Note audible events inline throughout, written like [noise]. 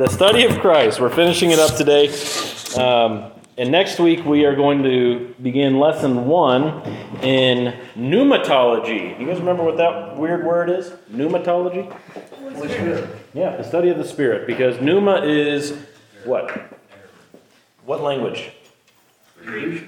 the study of Christ. We're finishing it up today. Um, and next week we are going to begin lesson one in pneumatology. You guys remember what that weird word is? Pneumatology? Yeah, the study of the Spirit. Because pneuma is what? What language? Greek.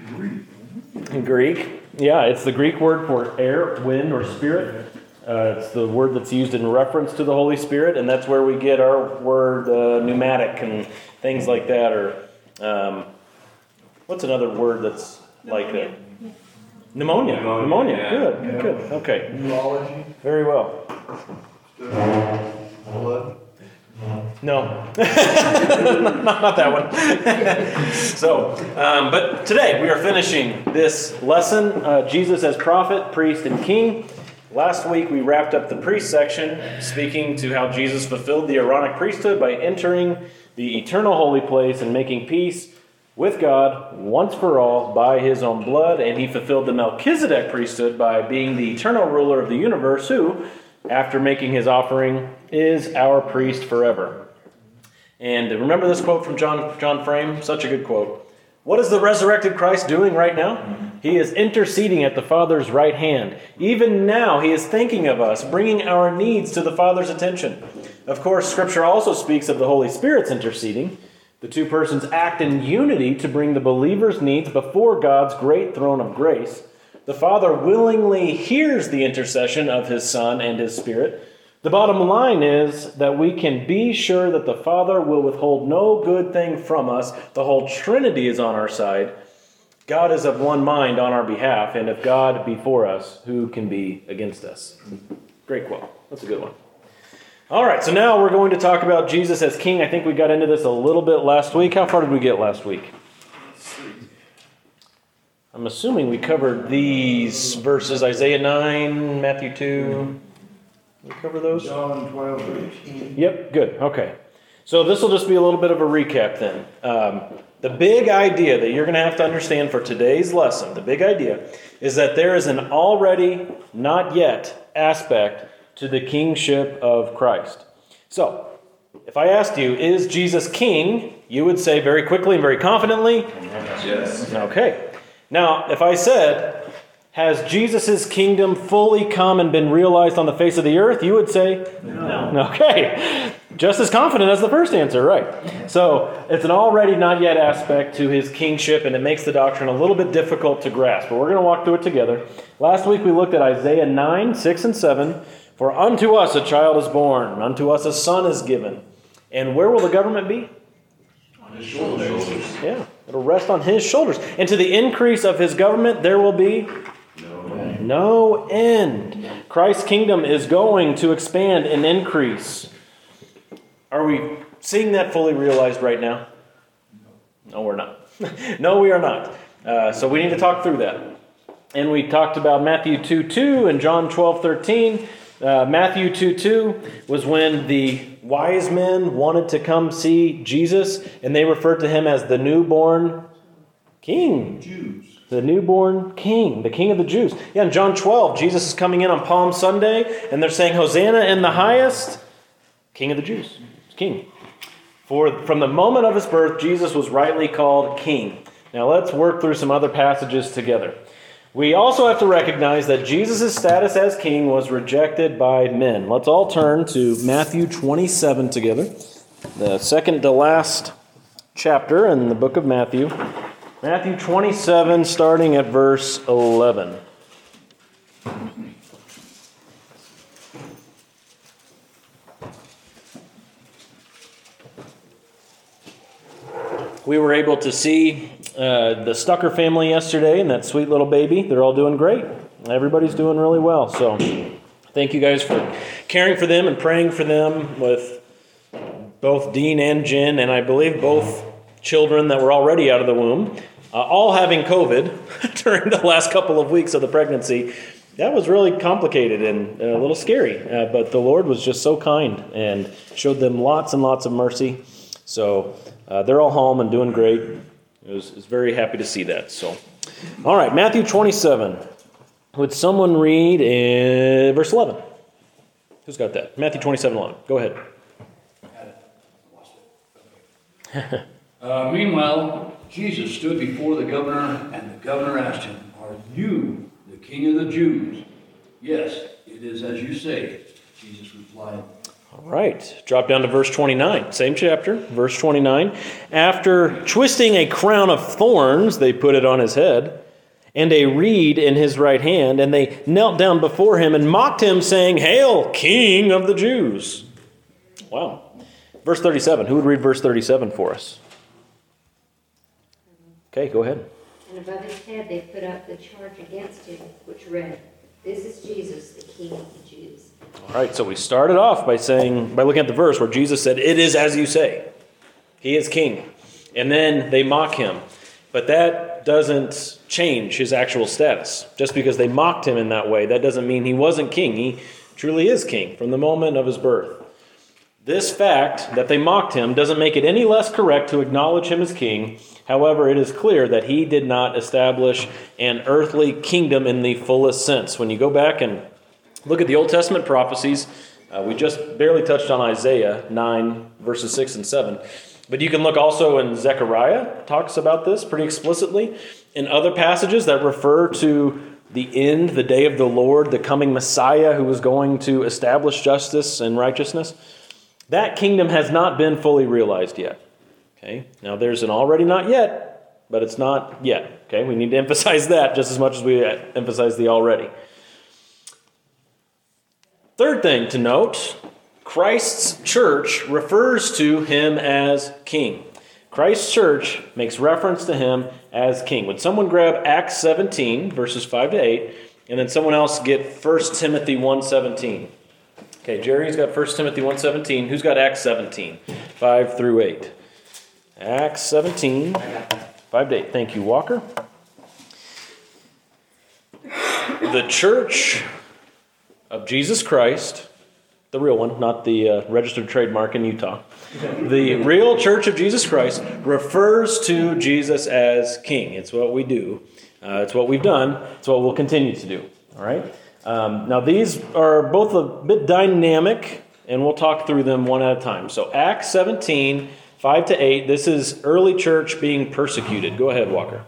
Greek. Yeah, it's the Greek word for air, wind, or spirit. Uh, it's the word that's used in reference to the Holy Spirit, and that's where we get our word uh, pneumatic and things like that. Or um, what's another word that's like that? Pneumonia. Pneumonia. Pneumonia. Yeah. Good. Yeah. Good. Okay. Neurology. Very well. Blood. No, [laughs] not, not, that one. [laughs] so, um, but today we are finishing this lesson uh, Jesus as prophet, priest, and king. Last week we wrapped up the priest section, speaking to how Jesus fulfilled the Aaronic priesthood by entering the eternal holy place and making peace with God once for all by his own blood. And he fulfilled the Melchizedek priesthood by being the eternal ruler of the universe, who, after making his offering, is our priest forever. And remember this quote from John, John Frame? Such a good quote. What is the resurrected Christ doing right now? He is interceding at the Father's right hand. Even now, He is thinking of us, bringing our needs to the Father's attention. Of course, Scripture also speaks of the Holy Spirit's interceding. The two persons act in unity to bring the believer's needs before God's great throne of grace. The Father willingly hears the intercession of His Son and His Spirit the bottom line is that we can be sure that the Father will withhold no good thing from us. The whole Trinity is on our side. God is of one mind on our behalf, and if God be for us, who can be against us? Great quote. That's a good one. All right, so now we're going to talk about Jesus as King. I think we got into this a little bit last week. How far did we get last week? I'm assuming we covered these verses Isaiah 9, Matthew 2. We cover those? John 12, 13. Yep, good. Okay. So this will just be a little bit of a recap then. Um, the big idea that you're going to have to understand for today's lesson, the big idea, is that there is an already, not yet aspect to the kingship of Christ. So, if I asked you, is Jesus king? You would say very quickly and very confidently, Yes. Okay. Now, if I said, has Jesus' kingdom fully come and been realized on the face of the earth? You would say, no. [laughs] Okay. Just as confident as the first answer, right? So it's an already not yet aspect to his kingship, and it makes the doctrine a little bit difficult to grasp. But we're going to walk through it together. Last week we looked at Isaiah 9, 6, and 7. For unto us a child is born, unto us a son is given. And where will the government be? On his shoulders. Yeah, it'll rest on his shoulders. And to the increase of his government, there will be no end. Christ's kingdom is going to expand and increase. Are we seeing that fully realized right now? No, we're not. [laughs] no, we are not. Uh, so we need to talk through that. And we talked about Matthew 2 2 and John 12 13. Uh, Matthew 2 2 was when the wise men wanted to come see Jesus, and they referred to him as the newborn king. Jews the newborn king, the king of the Jews. Yeah, in John 12, Jesus is coming in on Palm Sunday, and they're saying, Hosanna in the highest, king of the Jews. King. For from the moment of his birth, Jesus was rightly called king. Now let's work through some other passages together. We also have to recognize that Jesus' status as king was rejected by men. Let's all turn to Matthew 27 together, the second to last chapter in the book of Matthew. Matthew 27, starting at verse 11. We were able to see uh, the Stucker family yesterday and that sweet little baby. They're all doing great. Everybody's doing really well. So, thank you guys for caring for them and praying for them with both Dean and Jen, and I believe both children that were already out of the womb uh, all having COVID [laughs] during the last couple of weeks of the pregnancy. That was really complicated and a little scary, uh, but the Lord was just so kind and showed them lots and lots of mercy. So uh, they're all home and doing great. I was, was very happy to see that. So, all right, Matthew 27. Would someone read in verse 11? Who's got that? Matthew 27 11. Go ahead. [laughs] uh, meanwhile, Jesus stood before the governor, and the governor asked him, Are you the king of the Jews? Yes, it is as you say. Jesus replied, all right, drop down to verse 29, same chapter, verse 29. After twisting a crown of thorns, they put it on his head, and a reed in his right hand, and they knelt down before him and mocked him, saying, Hail, King of the Jews! Wow. Verse 37. Who would read verse 37 for us? Okay, go ahead. And above his head they put up the charge against him, which read, This is Jesus, the King of the Jews. All right, so we started off by saying, by looking at the verse where Jesus said, It is as you say. He is king. And then they mock him. But that doesn't change his actual status. Just because they mocked him in that way, that doesn't mean he wasn't king. He truly is king from the moment of his birth. This fact that they mocked him doesn't make it any less correct to acknowledge him as king. However, it is clear that he did not establish an earthly kingdom in the fullest sense. When you go back and look at the Old Testament prophecies, uh, we just barely touched on Isaiah 9, verses 6 and 7. But you can look also in Zechariah, talks about this pretty explicitly. In other passages that refer to the end, the day of the Lord, the coming Messiah who is going to establish justice and righteousness. That kingdom has not been fully realized yet. Okay? Now there's an already not yet, but it's not yet. Okay? We need to [laughs] emphasize that just as much as we emphasize the already. Third thing to note Christ's church refers to him as king. Christ's church makes reference to him as king. Would someone grab Acts 17, verses 5 to 8, and then someone else get 1 Timothy 117? Okay, Jerry's got 1 Timothy 1.17. Who's got Acts 17, 5 through 8? Acts 17, 5 to 8. Thank you, Walker. The church of Jesus Christ, the real one, not the uh, registered trademark in Utah. The real church of Jesus Christ refers to Jesus as king. It's what we do. Uh, it's what we've done. It's what we'll continue to do. All right? Um, now, these are both a bit dynamic, and we'll talk through them one at a time. So, Acts 17, 5 to 8, this is early church being persecuted. Go ahead, Walker.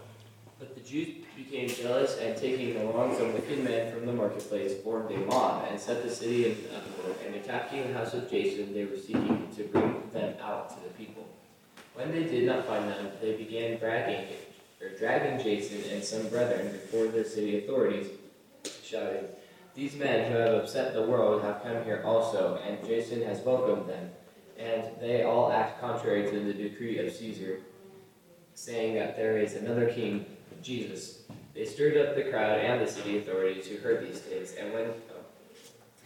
But the Jews became jealous, and taking along some wicked men from the marketplace, formed a mob, and set the city in uproar. And attacking the house of Jason, they were seeking to bring them out to the people. When they did not find them, they began dragging, or dragging Jason and some brethren before the city authorities, shouting, these men who have upset the world have come here also, and Jason has welcomed them. And they all act contrary to the decree of Caesar, saying that there is another king, Jesus. They stirred up the crowd and the city authorities who heard these things, and when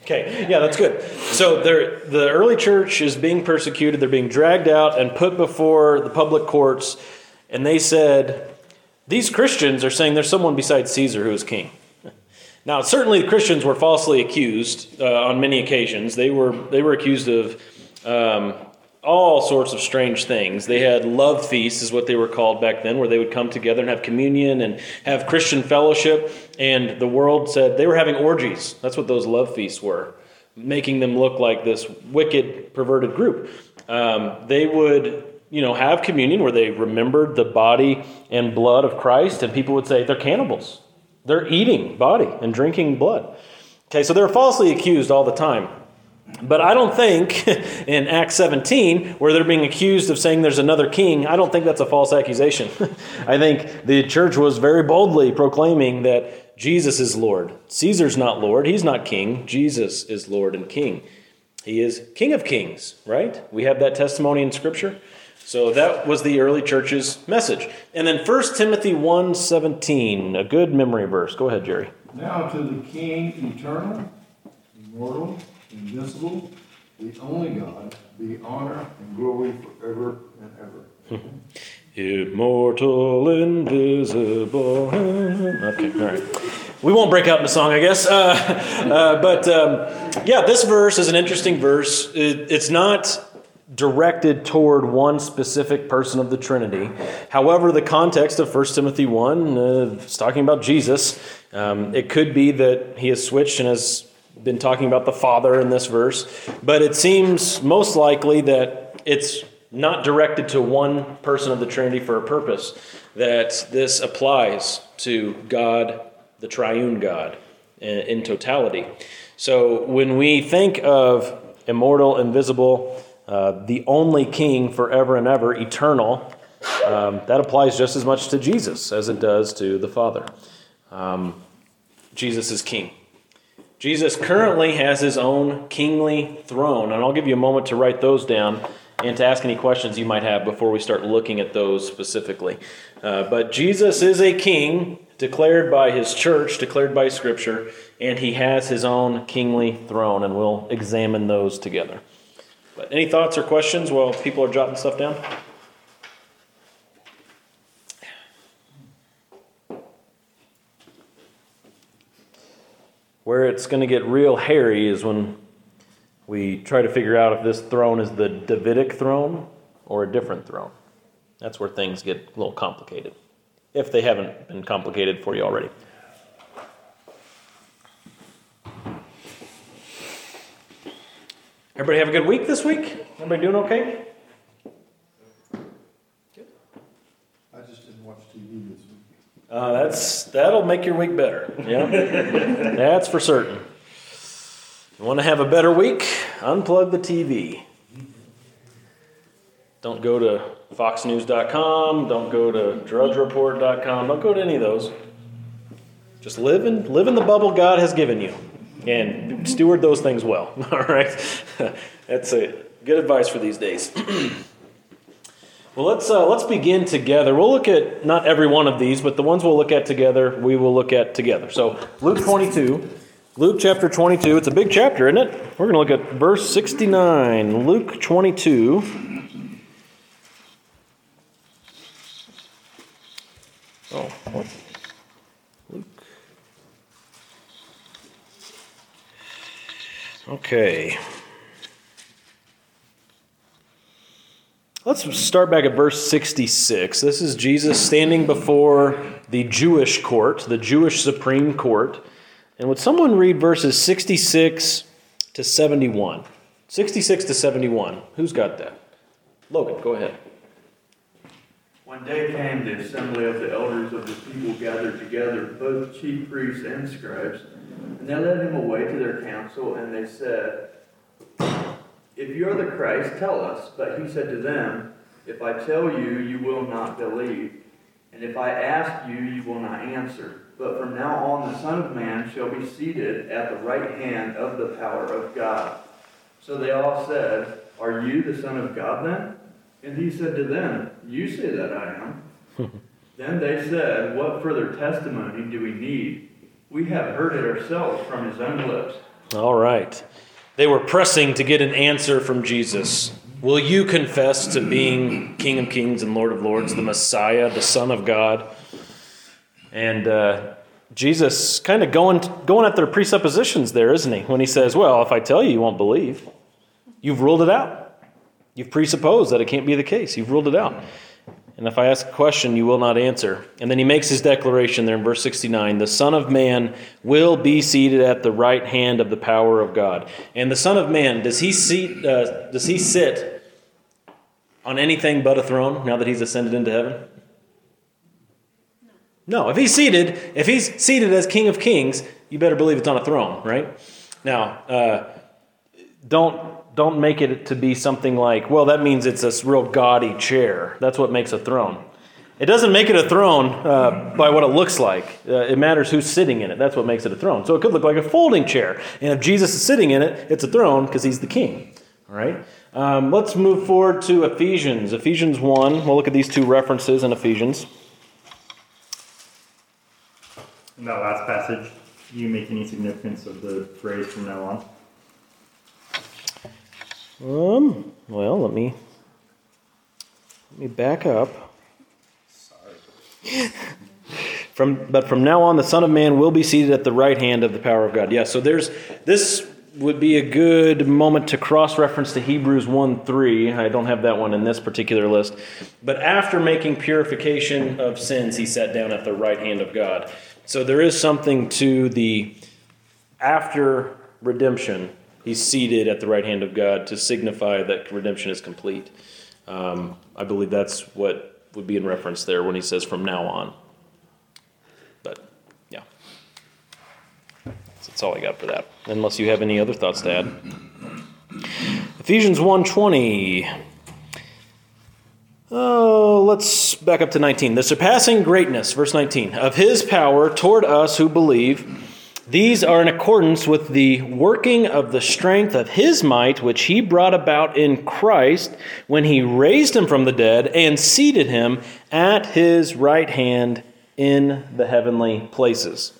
Okay, yeah, that's good. So the early church is being persecuted. They're being dragged out and put before the public courts. And they said, These Christians are saying there's someone besides Caesar who is king. Now, certainly, the Christians were falsely accused uh, on many occasions. They were they were accused of um, all sorts of strange things. They had love feasts, is what they were called back then, where they would come together and have communion and have Christian fellowship. And the world said they were having orgies. That's what those love feasts were, making them look like this wicked, perverted group. Um, they would you know, have communion where they remembered the body and blood of Christ, and people would say they're cannibals. They're eating body and drinking blood. Okay, so they're falsely accused all the time. But I don't think [laughs] in Acts 17, where they're being accused of saying there's another king, I don't think that's a false accusation. [laughs] I think the church was very boldly proclaiming that Jesus is Lord. Caesar's not Lord, he's not king. Jesus is Lord and king. He is King of kings, right? We have that testimony in Scripture. So that was the early church's message. And then 1 Timothy 1:17, a good memory verse. Go ahead, Jerry. Now to the King eternal, immortal, invisible, the only God, be honor and glory forever and ever. Immortal, invisible. Okay, all right. We won't break out into song, I guess. Uh, uh, but um, yeah, this verse is an interesting verse. It, it's not directed toward one specific person of the Trinity. However, the context of 1 Timothy 1 uh, is talking about Jesus. Um, it could be that he has switched and has been talking about the Father in this verse, but it seems most likely that it's not directed to one person of the Trinity for a purpose, that this applies to God, the triune God, in, totality. So when we think of immortal, invisible, uh, the only king forever and ever, eternal, um, that applies just as much to Jesus as it does to the Father. Um, Jesus is king. Jesus currently has his own kingly throne, and I'll give you a moment to write those down and to ask any questions you might have before we start looking at those specifically. Uh, but Jesus is a king declared by his church, declared by scripture, and he has his own kingly throne, and we'll examine those together. But any thoughts or questions while people are jotting stuff down? Where it's going to get real hairy is when we try to figure out if this throne is the Davidic throne or a different throne. That's where things get a little complicated, if they haven't been complicated for you already. Everybody have a good week this week? Everybody doing okay? Good. I just didn't watch TV this week. Uh, that's that'll make your week better. Yeah, [laughs] that's for certain. You want to have a better week? Unplug the TV. Don't go to FoxNews.com. Don't go to DrudgeReport.com. Don't go to any of those. Just live in live in the bubble God has given you, and steward those things well. [laughs] All right, [laughs] that's a good advice for these days. [clears throat] Well, let's uh, let's begin together. We'll look at not every one of these, but the ones we'll look at together, we will look at together. So, Luke 22, Luke chapter 22. It's a big chapter, isn't it? We're going to look at verse 69. Luke 22. Oh? Luke. Okay. Let's start back at verse 66. This is Jesus standing before the Jewish court, the Jewish Supreme Court. And would someone read verses 66 to 71? 66 to 71. Who's got that? Logan, go ahead. When day came, the assembly of the elders of the people gathered together, both chief priests and scribes, and they led him away to their council, and they said, If you are the Christ, tell us. But he said to them, If I tell you, you will not believe, and if I ask you, you will not answer. But from now on, the Son of Man shall be seated at the right hand of the power of God. So they all said, Are you the Son of God then? And he said to them, You say that I am. [laughs] then they said, What further testimony do we need? We have heard it ourselves from his own lips. All right. They were pressing to get an answer from Jesus. Will you confess to being King of Kings and Lord of Lords, the Messiah, the Son of God? And uh, Jesus kind of going, going at their presuppositions there, isn't he? When he says, Well, if I tell you, you won't believe. You've ruled it out. You've presupposed that it can't be the case. You've ruled it out. And if I ask a question, you will not answer. And then he makes his declaration there in verse 69 The Son of Man will be seated at the right hand of the power of God. And the Son of Man, does he, seat, uh, does he sit on anything but a throne now that he's ascended into heaven? No. If he's seated, if he's seated as King of Kings, you better believe it's on a throne, right? Now, uh, don't don't make it to be something like, well, that means it's a real gaudy chair. That's what makes a throne. It doesn't make it a throne uh, by what it looks like. Uh, it matters who's sitting in it. That's what makes it a throne. So it could look like a folding chair. And if Jesus is sitting in it, it's a throne because he's the king. All right? Um, let's move forward to Ephesians. Ephesians 1. We'll look at these two references in Ephesians. In that last passage, do you make any significance of the phrase from now on? Um, well, let me let me back up. [laughs] From but from now on, the Son of Man will be seated at the right hand of the power of God. Yeah. So there's this would be a good moment to cross-reference to Hebrews 1 3. I don't have that one in this particular list. But after making purification of sins, he sat down at the right hand of God. So there is something to the after redemption, he's seated at the right hand of God to signify that redemption is complete. Um, I believe that's what would be in reference there when he says from now on. But yeah, that's all I got for that. Unless you have any other thoughts to add. Ephesians 1:20. Oh, let's back up to 19. The surpassing greatness, verse 19, of his power toward us who believe. These are in accordance with the working of the strength of his might, which he brought about in Christ when he raised him from the dead and seated him at his right hand in the heavenly places.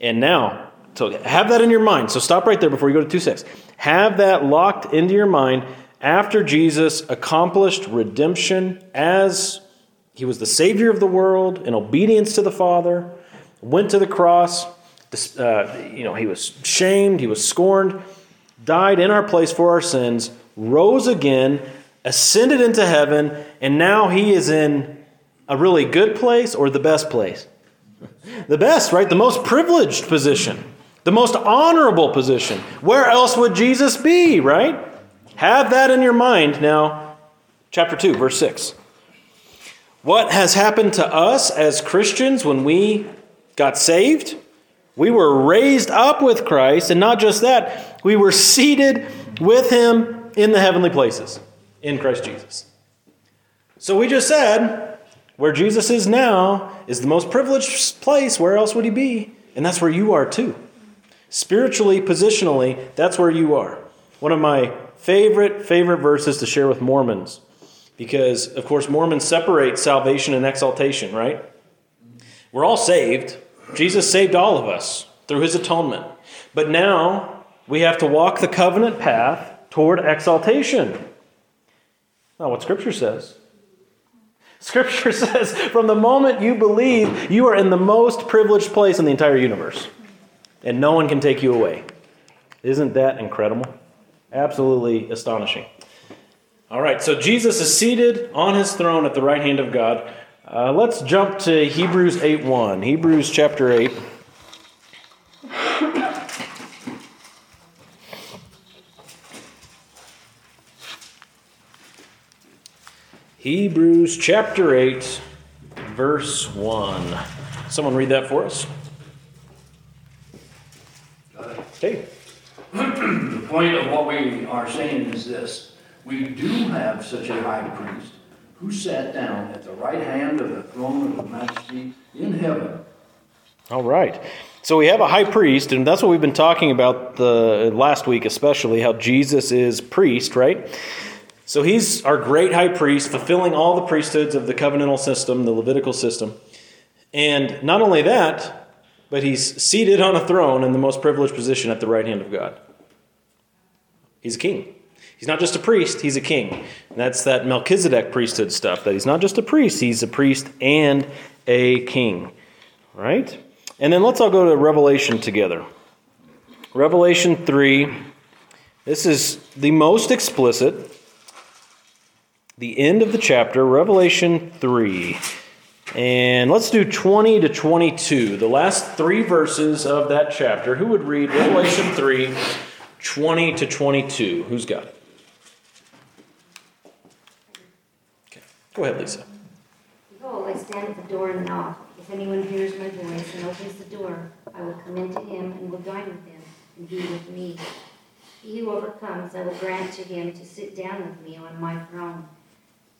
And now, so have that in your mind. So stop right there before you go to 2 6. Have that locked into your mind after Jesus accomplished redemption as he was the Savior of the world in obedience to the Father, went to the cross, uh, you know, he was shamed, he was scorned, died in our place for our sins, rose again, ascended into heaven, and now he is in a really good place or the best place? The best, right? The most privileged position, the most honorable position. Where else would Jesus be, right? Have that in your mind now. Chapter 2, verse 6. What has happened to us as Christians when we got saved? We were raised up with Christ, and not just that, we were seated with him in the heavenly places in Christ Jesus. So we just said, where Jesus is now is the most privileged place. Where else would he be? And that's where you are too. Spiritually, positionally, that's where you are. One of my favorite, favorite verses to share with Mormons. Because, of course, Mormons separate salvation and exaltation, right? We're all saved. Jesus saved all of us through his atonement. But now we have to walk the covenant path toward exaltation. Not what Scripture says. Scripture [laughs] says from the moment you believe, you are in the most privileged place in the entire universe. And no one can take you away. Isn't that incredible? Absolutely astonishing. All right, so Jesus is seated on his throne at the right hand of God. Uh, let's jump to Hebrews 8 1. Hebrews chapter 8. Hebrews chapter 8, verse 1. Someone read that for us. Okay the point of what we are saying is this. We do have such a high priest who sat down at the right hand of the throne of the majesty in heaven. All right. So we have a high priest, and that's what we've been talking about the last week, especially how Jesus is priest, right? So he's our great high priest, fulfilling all the priesthoods of the covenantal system, the Levitical system. And not only that, but he's seated on a throne in the most privileged position at the right hand of God. He's a king. He's not just a priest, he's a king. And that's that Melchizedek priesthood stuff, that he's not just a priest, he's a priest and a king. Right? And then let's all go to Revelation together. Revelation 3. This is the most explicit. The end of the chapter, Revelation 3. And let's do 20 to 22, the last three verses of that chapter. Who would read Revelation 3, 20 to 22? Who's got it? Go ahead, Lisa. Behold, I stand at the door and knock. If anyone hears my voice and opens the door, I will come into him and will dine with him, and he with me. He who overcomes, I will grant to him to sit down with me on my throne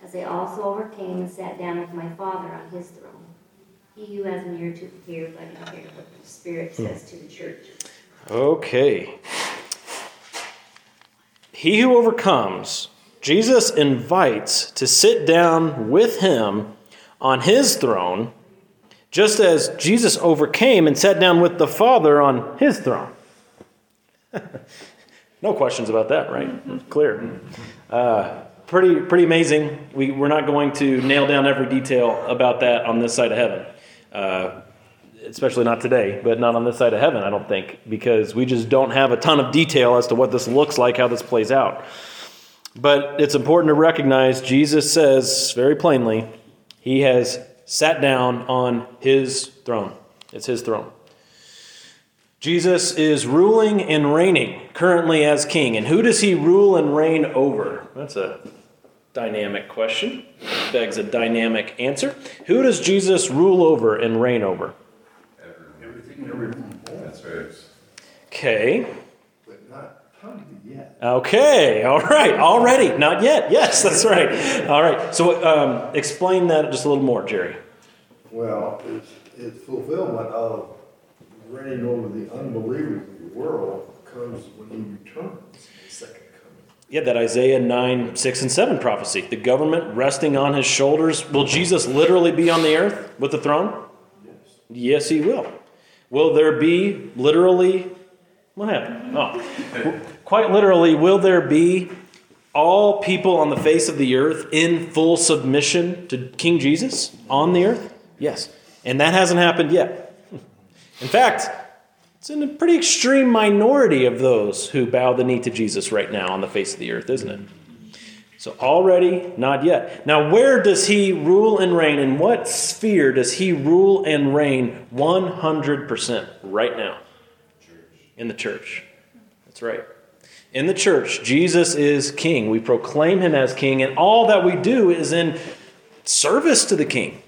as I also overcame and sat down with my Father on his throne. He who has an ear to hear, let him hear what the Spirit hmm. says to the church. Okay. He who overcomes, Jesus invites to sit down with him on his throne, just as Jesus overcame and sat down with the Father on his throne. [laughs] no questions about that, right? Clear. Uh, pretty pretty amazing. We, we're not going to nail down every detail about that on this side of heaven, uh, especially not today, but not on this side of heaven, I don't think, because we just don't have a ton of detail as to what this looks like, how this plays out. But it's important to recognize Jesus says very plainly, He has sat down on His throne. It's His throne. Jesus is ruling and reigning currently as king. And who does he rule and reign over? That's a Dynamic question begs a dynamic answer. Who does Jesus rule over and reign over? Everything and everyone. That's right. Okay. But not yet. Okay. All right. Already. Not yet. Yes, that's right. All right. So um, explain that just a little more, Jerry. Well, it's, it's fulfillment of reigning over the unbelievers of the world comes when he returns, the second coming. Yeah, that Isaiah 9, 6, and 7 prophecy. The government resting on his shoulders. Will Jesus literally be on the earth with the throne? Yes. Yes, he will. Will there be literally. What happened? Oh. Quite literally, will there be all people on the face of the earth in full submission to King Jesus on the earth? Yes. And that hasn't happened yet. [laughs] In fact, it's in a pretty extreme minority of those who bow the knee to Jesus right now on the face of the earth, isn't it? So already, not yet. Now, where does he rule and reign? In what sphere does he rule and reign 100% right now? In the church. That's right. In the church, Jesus is king. We proclaim him as king, and all that we do is in service to the king.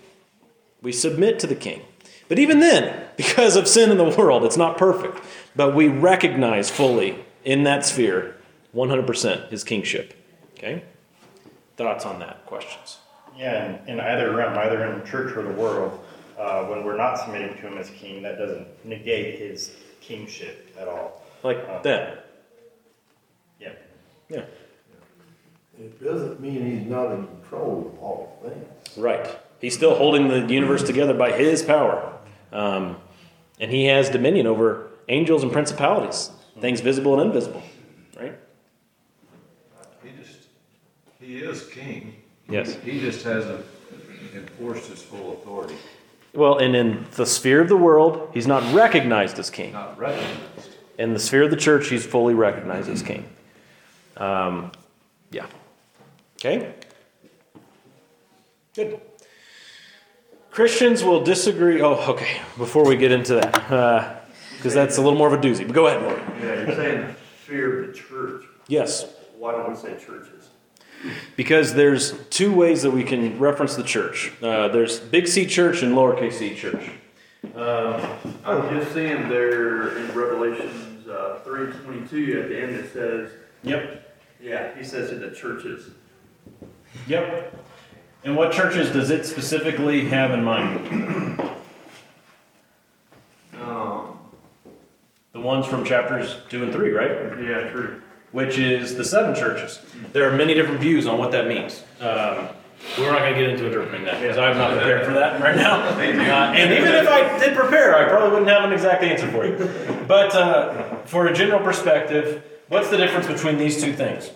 We submit to the king. But even then, [laughs] because of sin in the world, it's not perfect. But we recognize fully in that sphere 100% his kingship. Okay? Thoughts on that? Questions? Yeah, in, in either realm, either in church or the world, uh, when we're not submitting to him as king, that doesn't negate his kingship at all. Like that. Yeah. Yeah. It doesn't mean he's not in control of all things. Right. He's still holding the universe together by his power. Um, and he has dominion over angels and principalities, things visible and invisible. Right? He just, he is king. Yes. He just hasn't enforced his full authority, Well, and in the sphere of the world, he's not recognized as king. not recognized. In the sphere of the church, he's fully recognized as king. Um, yeah. Okay? Good. Christians will disagree. Oh, okay. Before we get into that, because that's a little more of a doozy. But go ahead, Lord. Yeah, you're saying fear of the church. Yes. Why don't we say churches? Because there's two ways that we can reference the church. Uh, there's big C church and lowercase c church. Um, I'm just seeing there in Revelations uh, three twenty two at the end it says, yep. Yeah, he says to the churches. Yep. And what churches does it specifically have in mind? Um, The ones from chapters 2 and 3, right? yeah, true. Which is the seven churches. There are many different views on what that means. Um, we're not going to get into interpreting that because I'm not prepared for that right now. [laughs] Uh, and even if I did prepare, I probably wouldn't have an exact answer for you. But uh, for a general perspective, what's the difference between these two things?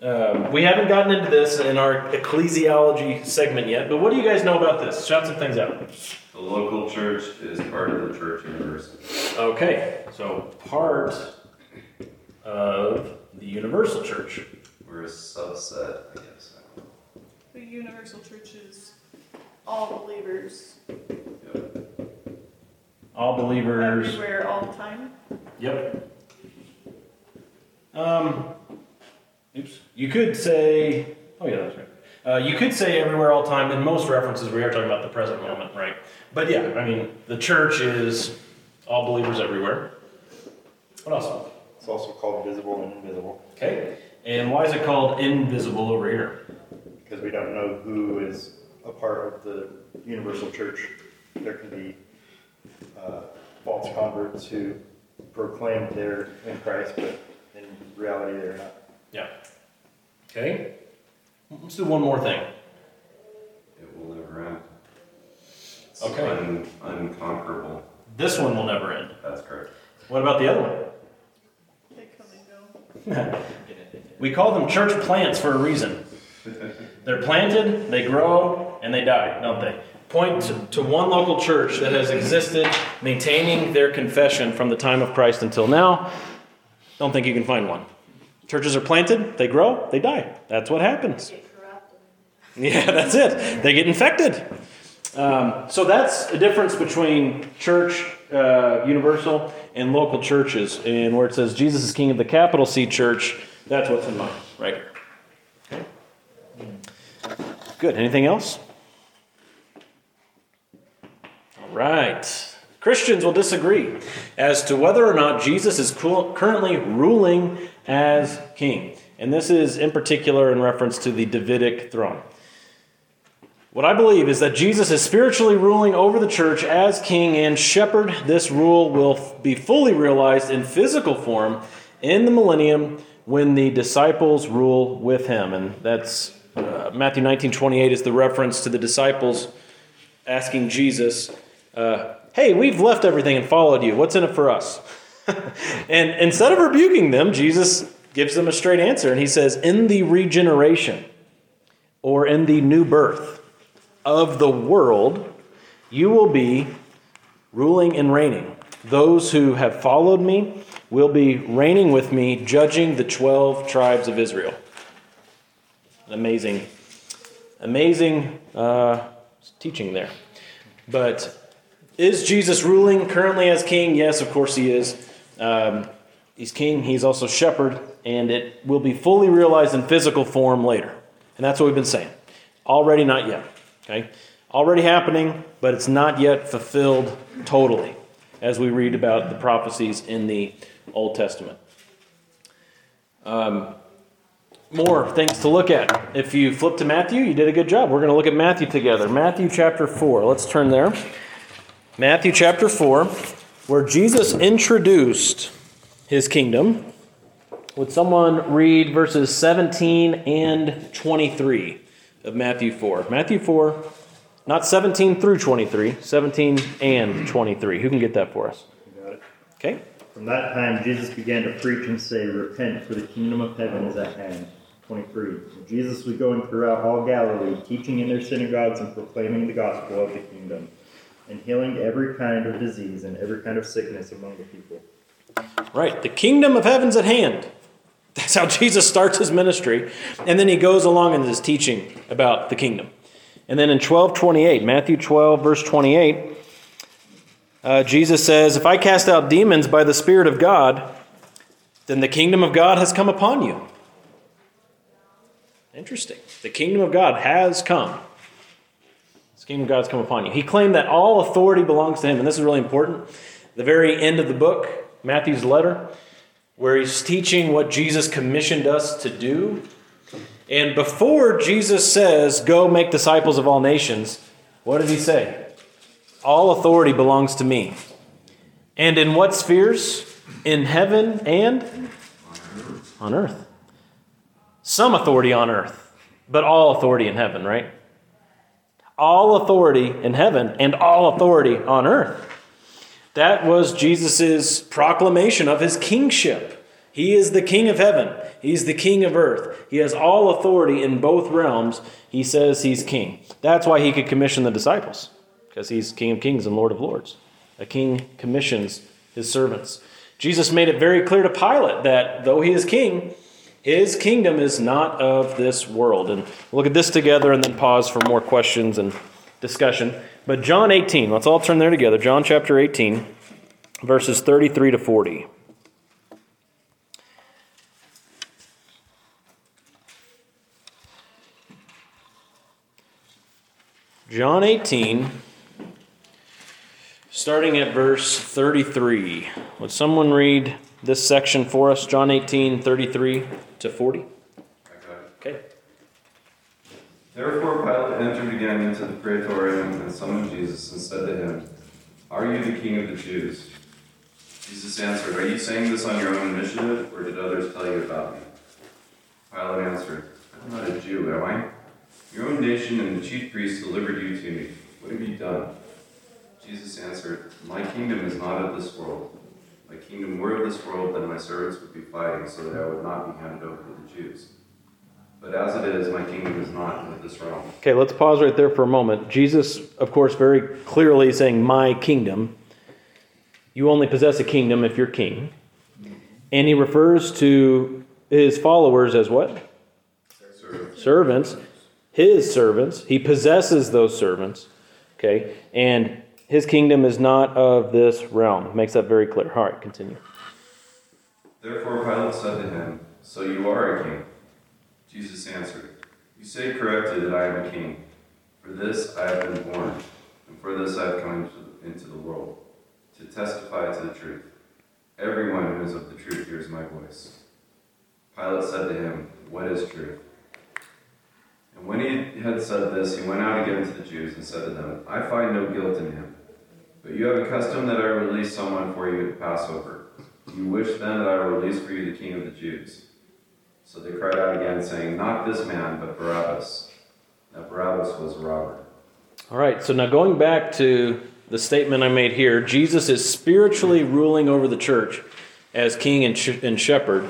Um, we haven't gotten into this in our ecclesiology segment yet, but what do you guys know about this? Shout some things out. The local church is part of the church universal. Okay, so part of the universal church. We're a subset, I guess. The universal church is all believers Yep. All believers. everywhere, all the time. Yep. Um, oops. You could say, oh yeah, that's right. Uh, you could say everywhere, all time. In most references, we are talking about the present moment, right? But yeah, I mean, the church is all believers everywhere. What else? It's also called visible and invisible Okay. And why is it called invisible over here? because we don't know who is a part of the universal church. There can be uh, false converts who proclaim they're in Christ, but in reality there or not. Yeah. Okay. Let's do one more thing. It will never end. It's Okay. un- unconquerable. This one will never end. That's correct. What about the other one? They come and go. [laughs] We call them church plants for a reason. They're planted, they grow, and they die, don't they? Point to, to one local church that has existed, maintaining their confession from the time of Christ until now. Don't think you can find one. Churches are planted, they grow, they die. That's what happens. [laughs] Yeah, that's it. They get infected. Um, so that's a difference between church, uh, universal, and local churches. And where it says Jesus is king of the capital C church, that's what's in mind right here. Okay? Good. Anything else? All right. Christians will disagree as to whether or not Jesus is currently ruling as king. And this is in particular in reference to the Davidic throne. What I believe is that Jesus is spiritually ruling over the church as king and shepherd. This rule will be fully realized in physical form in the millennium when the disciples rule with him. And that's uh, Matthew 19 28 is the reference to the disciples asking Jesus, uh, Hey, we've left everything and followed you. What's in it for us? [laughs] and instead of rebuking them, Jesus gives them a straight answer. And he says, In the regeneration or in the new birth of the world, you will be ruling and reigning. Those who have followed me will be reigning with me, judging the 12 tribes of Israel. Amazing, amazing uh, teaching there. But is Jesus ruling currently as king? Yes, of course he is. Um, he's king, he's also shepherd, and it will be fully realized in physical form later. And that's what we've been saying. Already, not yet. Okay? Already happening, but it's not yet fulfilled totally, as we read about the prophecies in the Old Testament. Um, more things to look at. If you flip to Matthew, you did a good job. We're going to look at Matthew together. Matthew chapter 4. Let's turn there. Matthew chapter 4, where Jesus introduced his kingdom. Would someone read verses 17 and 23 of Matthew 4? Matthew 4, not 17 through 23, 17 and 23. Who can get that for us? Got it. Okay. From that time, Jesus began to preach and say, Repent, for the kingdom of heaven is at hand. 23. Jesus was going throughout all Galilee, teaching in their synagogues and proclaiming the gospel of the kingdom, and healing every kind of disease and every kind of sickness among the people. Right. The kingdom of heaven's at hand. That's how Jesus starts his ministry. And then he goes along in his teaching about the kingdom. And then in 1228, Matthew 12, verse 28, uh, Jesus says, If I cast out demons by the Spirit of God, then the kingdom of God has come upon you. Interesting. The kingdom of God has come. Kingdom of God has come upon you. He claimed that all authority belongs to him, and this is really important. The very end of the book, Matthew's letter, where he's teaching what Jesus commissioned us to do. And before Jesus says, Go make disciples of all nations, what does he say? All authority belongs to me. And in what spheres? In heaven and on earth. Some authority on earth, but all authority in heaven, right? All authority in heaven and all authority on earth. That was Jesus' proclamation of his kingship. He is the king of heaven. He's the king of earth. He has all authority in both realms. He says he's king. That's why he could commission the disciples, because he's king of kings and lord of lords. A king commissions his servants. Jesus made it very clear to Pilate that though he is king, his kingdom is not of this world. And we'll look at this together and then pause for more questions and discussion. But John 18, let's all turn there together. John chapter 18, verses 33 to 40. John 18, starting at verse 33. Would someone read this section for us? John 18, 33 to 40. I got it. Okay. Therefore Pilate entered again into the praetorium and summoned Jesus and said to him, Are you the king of the Jews? Jesus answered, Are you saying this on your own initiative, or did others tell you about me? Pilate answered, I'm not a Jew, am I? Your own nation and the chief priests delivered you to me. What have you done? Jesus answered, My kingdom is not of this world. My kingdom were of this world, then my servants would be fighting so that I would not be handed over to the Jews. But as it is, my kingdom is not of this realm. Okay, let's pause right there for a moment. Jesus, of course, very clearly saying, My kingdom. You only possess a kingdom if you're king. And he refers to his followers as what? Servants. Servants. His servants. He possesses those servants. Okay? And his kingdom is not of this realm. Makes that very clear. All right, continue. Therefore Pilate said to him, So you are a king? Jesus answered, You say correctly that I am a king. For this I have been born, and for this I have come into, into the world, to testify to the truth. Everyone who is of the truth hears my voice. Pilate said to him, What is truth? And when he had said this, he went out again to the Jews and said to them, I find no guilt in him. But you have a custom that I release someone for you at Passover. You wish then that I release for you the king of the Jews. So they cried out again, saying, Not this man, but Barabbas. Now Barabbas was a robber. All right, so now going back to the statement I made here, Jesus is spiritually ruling over the church as king and, sh- and shepherd.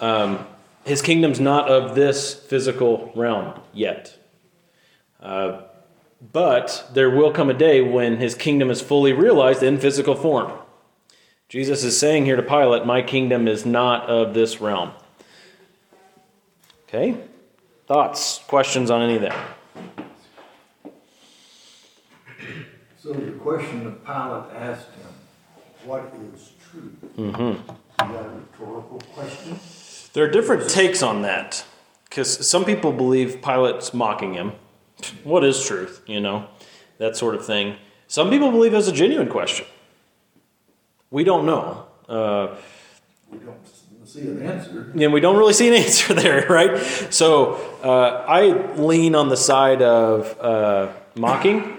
Um, his kingdom's not of this physical realm yet. Uh, but there will come a day when his kingdom is fully realized in physical form. Jesus is saying here to Pilate, My kingdom is not of this realm. Okay? Thoughts, questions on any of that? So the question that Pilate asked him, what is truth? Mm-hmm. Is that a rhetorical question? There are different takes on that because some people believe Pilate's mocking him. What is truth? You know, that sort of thing. Some people believe it's a genuine question. We don't know. Uh, We don't see an answer. and we don't really see an answer [laughs] there, right? So uh, I lean on the side of uh, mocking,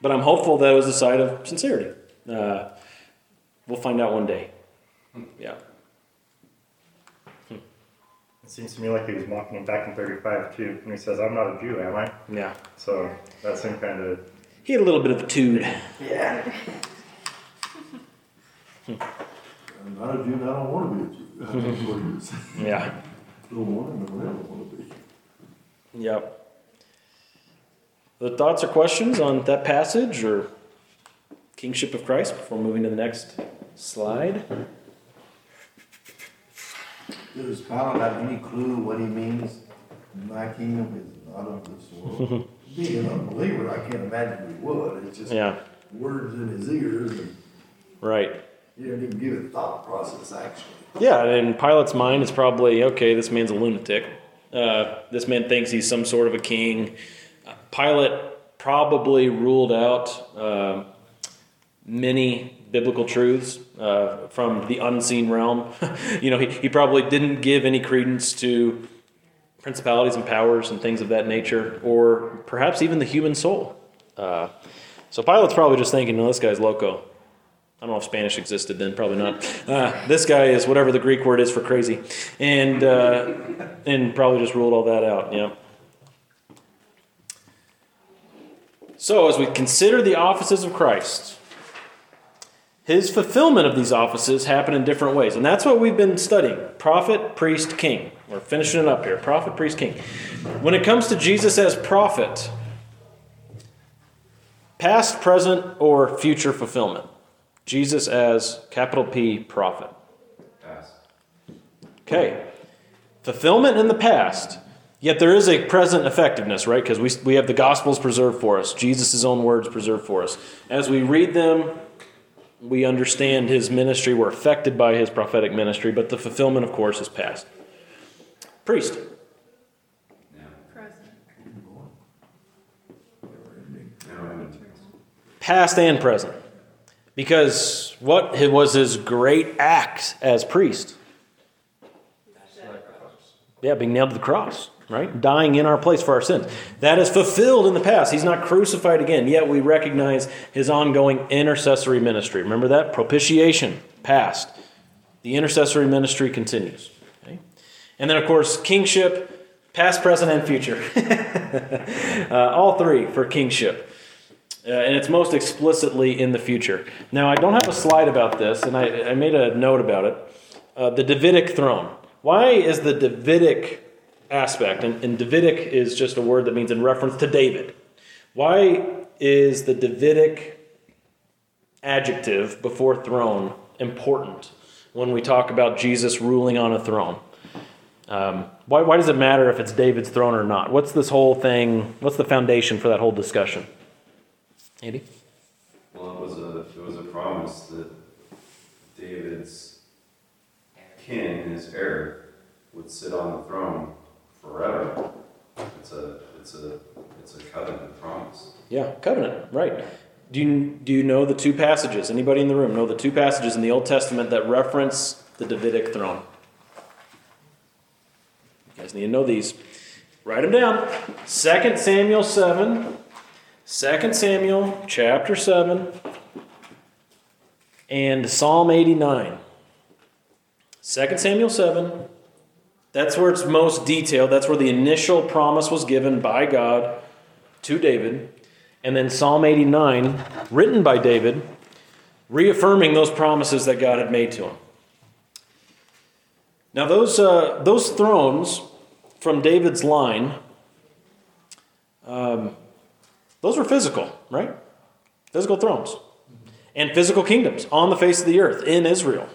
but I'm hopeful that it was the side of sincerity. Uh, we'll find out one day. Yeah. It seems to me like he was mocking him back in 35 too, when he says, I'm not a Jew, am I? Yeah. So that's him kind of. He had a little bit of a tude. Yeah. [laughs] I'm not a Jew, and I don't want to be a Jew. [laughs] That's what he was saying. Yeah. Don't want to, I don't want to be. Yep. The thoughts or questions on that passage or kingship of Christ before moving to the next slide? Does Pilate have any clue what he means? My kingdom is not of this world. [laughs] Being an unbeliever, I can't imagine he would. It's just Yeah, words in his ears, and right. he didn't even give it thought process, actually. Yeah, in Pilate's mind, it's probably okay, this man's a lunatic. Uh, this man thinks he's some sort of a king. Uh, Pilate probably ruled out uh, many biblical truths uh, from the unseen realm. [laughs] you know, he, he probably didn't give any credence to principalities and powers and things of that nature, or perhaps even the human soul. Uh, so Pilate's probably just thinking, no, this guy's loco. I don't know if Spanish existed then, probably not. Uh, this guy is whatever the Greek word is for crazy, and uh, and probably just ruled all that out. Yeah. So as we consider the offices of Christ, his fulfillment of these offices happen in different ways, and that's what we've been studying: prophet, priest, king. We're finishing it up here: prophet, priest, king. When it comes to Jesus as prophet, past, present, or future fulfillment. Jesus as capital P prophet. Pass. Okay. Fulfillment in the past. Yet there is a present effectiveness, right? Because we, we have the Gospels preserved for us, Jesus' own words preserved for us. As we read them, we understand his ministry. We're affected by his prophetic ministry, but the fulfillment, of course, is past. Priest. Now, Present. now I'm Past and present. Because what was his great act as priest? Yeah, being nailed to the cross, right? Dying in our place for our sins. That is fulfilled in the past. He's not crucified again, yet we recognize his ongoing intercessory ministry. Remember that? Propitiation, past. The intercessory ministry continues. Okay? And then, of course, kingship, past, present, and future. [laughs] uh, all three for kingship. Uh, and it's most explicitly in the future. Now, I don't have a slide about this, and I, I made a note about it. Uh, the Davidic throne. Why is the Davidic aspect, and, and Davidic is just a word that means in reference to David. Why is the Davidic adjective before throne important when we talk about Jesus ruling on a throne? Um, why, why does it matter if it's David's throne or not? What's this whole thing? What's the foundation for that whole discussion? Andy? Well, it was a it was a promise that David's kin, his heir, would sit on the throne forever. It's a, it's a, it's a covenant promise. Yeah, covenant, right. Do you, do you know the two passages? Anybody in the room know the two passages in the Old Testament that reference the Davidic throne? You guys need to know these. Write them down. 2 Samuel 7, 2 Samuel chapter 7, and Psalm 89. 2 Samuel 7, that's where it's most detailed. That's where the initial promise was given by God to David. And then Psalm 89, written by David, reaffirming those promises that God had made to him. Now, those, uh, those thrones from David's line, um, those were physical, right? Physical thrones. And physical kingdoms on the face of the earth in Israel.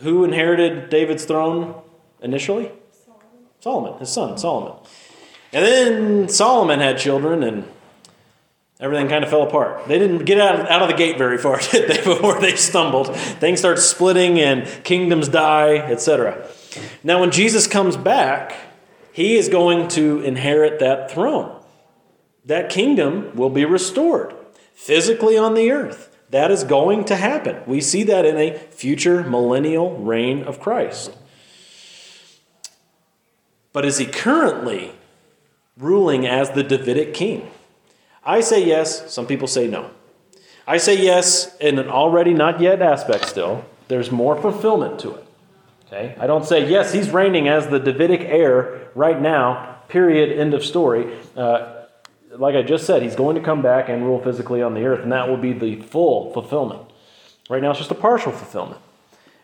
Who inherited David's throne initially? Solomon, his son, Solomon. And then Solomon had children, and everything kind of fell apart. They didn't get out of, out of the gate very far, [laughs] did they, before they stumbled. Things start splitting, and kingdoms die, etc. Now, when Jesus comes back, he is going to inherit that throne. That kingdom will be restored physically on the earth. That is going to happen. We see that in a future millennial reign of Christ. But is he currently ruling as the Davidic king? I say yes, some people say no. I say yes in an already not yet aspect still. There's more fulfillment to it. Okay? I don't say yes, he's reigning as the Davidic heir right now, period, end of story. Uh, like I just said, he's going to come back and rule physically on the earth, and that will be the full fulfillment. Right now, it's just a partial fulfillment.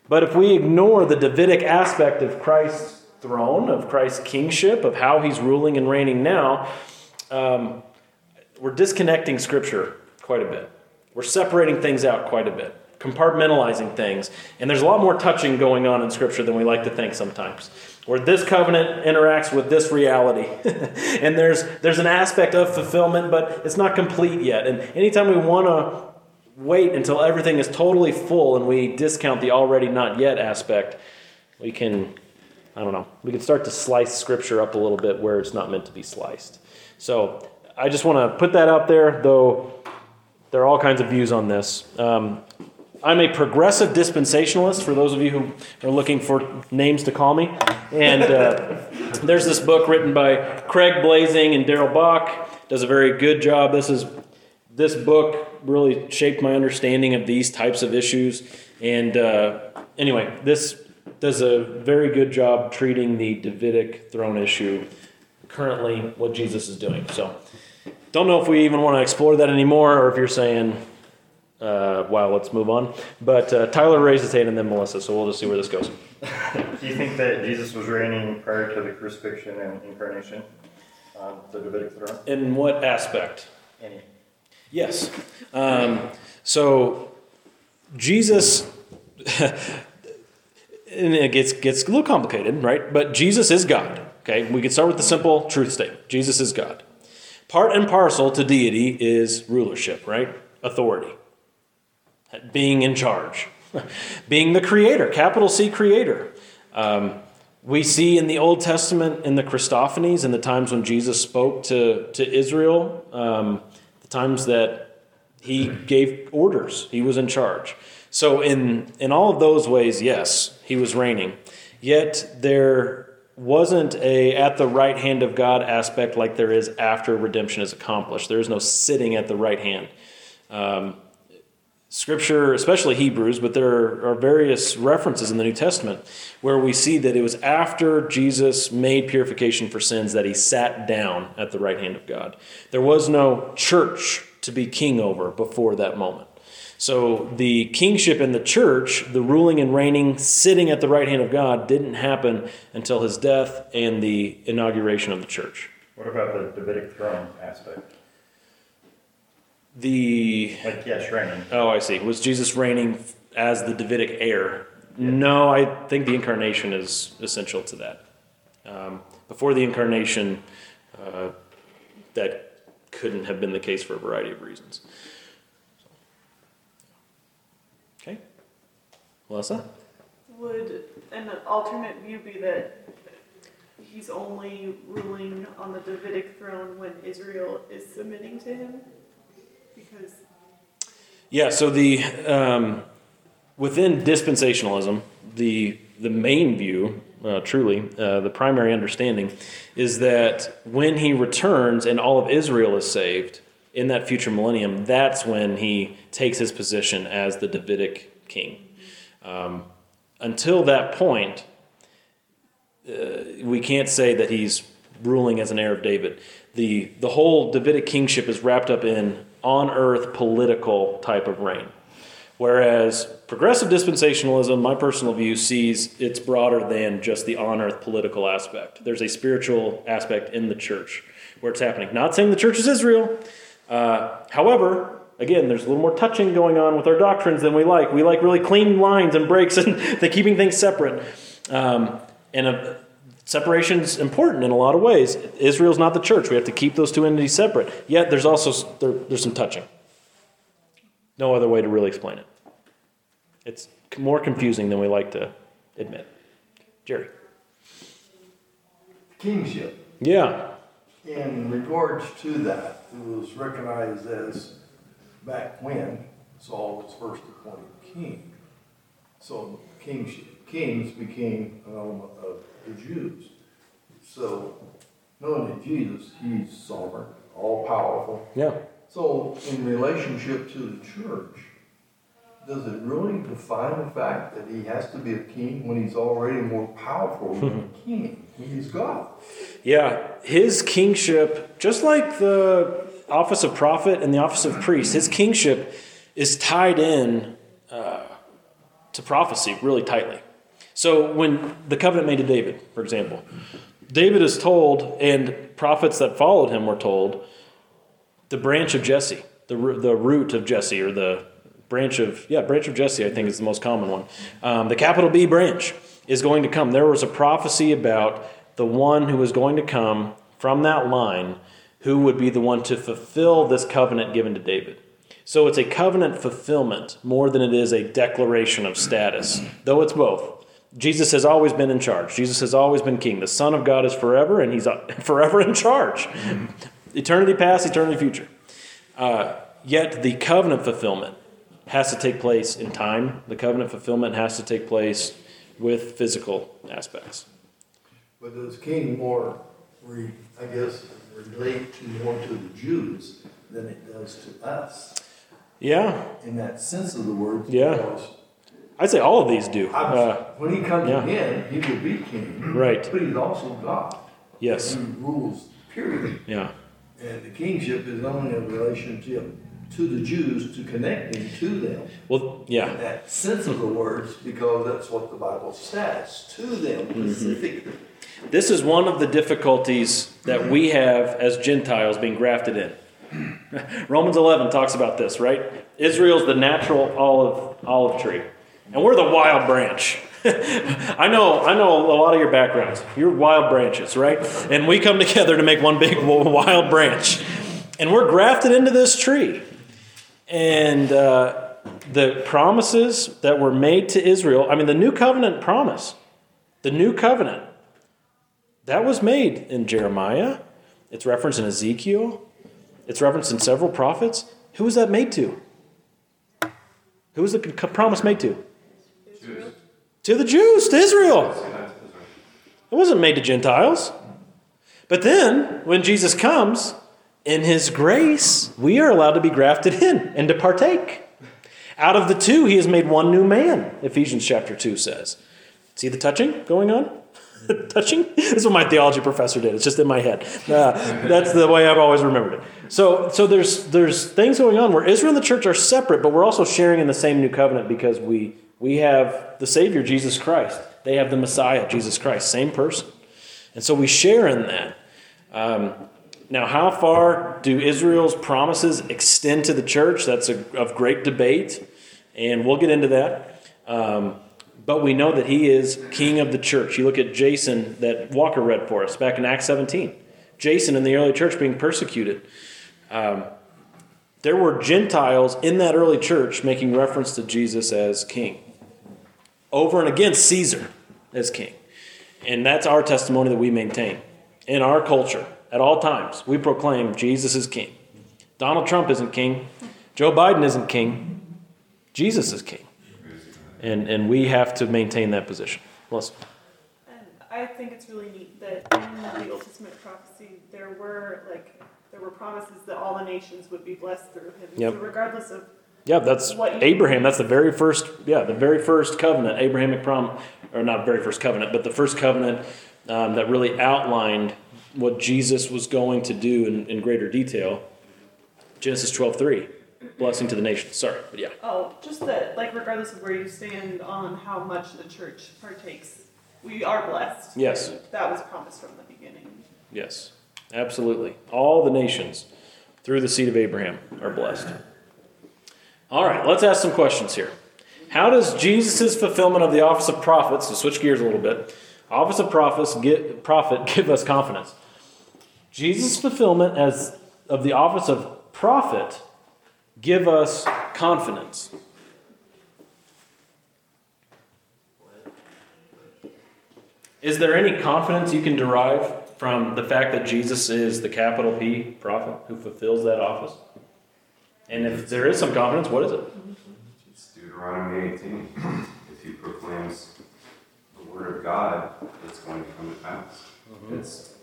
But if we ignore the Davidic aspect of Christ's throne, of Christ's kingship, of how he's ruling and reigning now, um, we're disconnecting Scripture quite a bit. We're separating things out quite a bit, compartmentalizing things. And there's a lot more touching going on in Scripture than we like to think sometimes. Where this covenant interacts with this reality. [laughs] and there's, there's an aspect of fulfillment, but it's not complete yet. And anytime we want to wait until everything is totally full and we discount the already not yet aspect, we can, I don't know, we can start to slice Scripture up a little bit where it's not meant to be sliced. So I just want to put that out there, though there are all kinds of views on this. Um, I'm a progressive dispensationalist, for those of you who are looking for names to call me. And uh, [laughs] there's this book written by Craig Blaising and Darrell Bock. Does a very good job. This is this book really shaped my understanding of these types of issues. And uh, anyway, this does a very good job treating the Davidic throne issue currently, what Jesus is doing. So, don't know if we even want to explore that anymore, or if you're saying, uh, wow, let's move on. But uh, Tyler raised his hand and then Melissa, so we'll just see where this goes. [laughs] Do you think that Jesus was reigning prior to the crucifixion and incarnation on the Davidic throne? In what aspect? Any? Yes. Um, so Jesus, [laughs] and it gets gets a little complicated, right? But Jesus is God. Okay, we can start with the simple truth statement: Jesus is God. Part and parcel to deity is rulership, right? Authority, being in charge, [laughs] being the creator, capital C creator. Um, we see in the Old Testament, in the Christophanies, in the times when Jesus spoke to, to Israel, um, the times that he gave orders, he was in charge. So, in, in all of those ways, yes, he was reigning. Yet, there wasn't a at the right hand of God aspect like there is after redemption is accomplished. There is no sitting at the right hand. Um, Scripture, especially Hebrews, but there are various references in the New Testament where we see that it was after Jesus made purification for sins that he sat down at the right hand of God. There was no church to be king over before that moment. So the kingship in the church, the ruling and reigning, sitting at the right hand of God, didn't happen until his death and the inauguration of the church. What about the Davidic throne aspect? The Like, yes, reigning. Oh, I see. Was Jesus reigning as the Davidic heir? No, I think the incarnation is essential to that. Um, before the incarnation, uh, that couldn't have been the case for a variety of reasons. Okay. Melissa? Would an alternate view be that he's only ruling on the Davidic throne when Israel is submitting to him? Because Yeah, so the um, within dispensationalism, the the main view, uh, truly, uh, the primary understanding, is that when he returns and all of Israel is saved in that future millennium, that's when he takes his position as the Davidic king. Um, until that point, uh, we can't say that he's ruling as an heir of David. The, the whole Davidic kingship is wrapped up in on earth political type of reign. Whereas progressive dispensationalism, my personal view, sees it's broader than just the on earth political aspect. There's a spiritual aspect in the church where it's happening. Not saying the church is Israel. Uh, however, again, there's a little more touching going on with our doctrines than we like. We like really clean lines and breaks [laughs] and the keeping things separate. Um, and uh, separation's important in a lot of ways. Israel's not the church. We have to keep those two entities separate. Yet there's also there, there's some touching. No other way to really explain it. It's more confusing than we like to admit. Jerry. Kingship. Yeah. In regards to that, it was recognized as back when Saul was first appointed king. So kingship, kings became an element of the Jews. So knowing that Jesus, he's sovereign, all powerful. Yeah. So in relationship to the church, does it really define the fact that he has to be a king when he's already more powerful than mm-hmm. a king? He's God. Yeah, his kingship, just like the office of prophet and the office of priest, his kingship is tied in uh, to prophecy really tightly. So when the covenant made to David, for example, David is told, and prophets that followed him were told, the branch of Jesse, the, the root of Jesse, or the branch of, yeah, branch of Jesse, I think is the most common one. Um, the capital B branch is going to come. There was a prophecy about the one who was going to come from that line who would be the one to fulfill this covenant given to David. So it's a covenant fulfillment more than it is a declaration of status, though it's both. Jesus has always been in charge. Jesus has always been king. The Son of God is forever, and he's [laughs] forever in charge. Eternity past, eternity future. Uh, yet the covenant fulfillment has to take place in time. The covenant fulfillment has to take place with physical aspects. But does king more, re, I guess, relate to more to the Jews than it does to us? Yeah. In that sense of the word. Yeah. because I'd say all of these do. Uh, when he comes yeah. again, he will be king. Right. But he's also God. yes. He rules, period. Yeah. And the kingship is only a relationship to the Jews, to connecting to them. Well, yeah. In that sense of the words, because that's what the Bible says, to them Mm-hmm. This is one of the difficulties that we have as Gentiles being grafted in. [laughs] Romans 11 talks about this, right? Israel's the natural olive olive tree, and we're the wild branch. [laughs] I know, I know a lot of your backgrounds. You're wild branches, right? And we come [laughs] together to make one big wild branch, and we're grafted into this tree. And uh, the promises that were made to Israel, I mean, the new covenant promise, the new covenant that was made in Jeremiah. It's referenced in Ezekiel. It's referenced in several prophets. Who was that made to? Who was the promise made to? Israel. To the Jews, to Israel. It wasn't made to Gentiles. But then, when Jesus comes, in his grace, we are allowed to be grafted in and to partake. Out of the two, he has made one new man, Ephesians chapter 2 says. See the touching going on? [laughs] touching? This is what my theology professor did. It's just in my head. Uh, that's the way I've always remembered it. So, so there's there's things going on where Israel and the church are separate, but we're also sharing in the same new covenant because we we have the Savior Jesus Christ. They have the Messiah Jesus Christ, same person, and so we share in that. Um, now, how far do Israel's promises extend to the church? That's a, of great debate, and we'll get into that. Um, but we know that he is king of the church. You look at Jason that Walker read for us back in Acts 17. Jason in the early church being persecuted. Um, there were Gentiles in that early church making reference to Jesus as king. Over and against Caesar as king. And that's our testimony that we maintain. In our culture, at all times, we proclaim Jesus is king. Donald Trump isn't king. Joe Biden isn't king. Jesus is king. And, and we have to maintain that position. Listen. And I think it's really neat that in the Old Testament prophecy, there were like there were promises that all the nations would be blessed through him. Yep. So regardless of Yeah, that's What Abraham. That's the very first, yeah, the very first covenant, Abrahamic prom, or not very first covenant, but the first covenant um, that really outlined what Jesus was going to do in, in greater detail. Genesis twelve three, blessing to the nation. Sorry, but yeah, oh, just that like regardless of where you stand on how much the church partakes, we are blessed. Yes. That was promised from the beginning. yes, absolutely. All the nations through the seed of Abraham are blessed. All right, let's ask some questions here. How does Jesus' fulfillment of the office of prophets, to switch gears a little bit, office of prophets, get, prophet [laughs] give us confidence? Jesus' fulfillment as of the office of prophet give us confidence. Is there any confidence you can derive from the fact that Jesus is the capital P prophet who fulfills that office? And if there is some confidence, what is it? It's Deuteronomy 18. [clears throat] If he proclaims the word of God, it's going to come to pass. Mm-hmm. It's,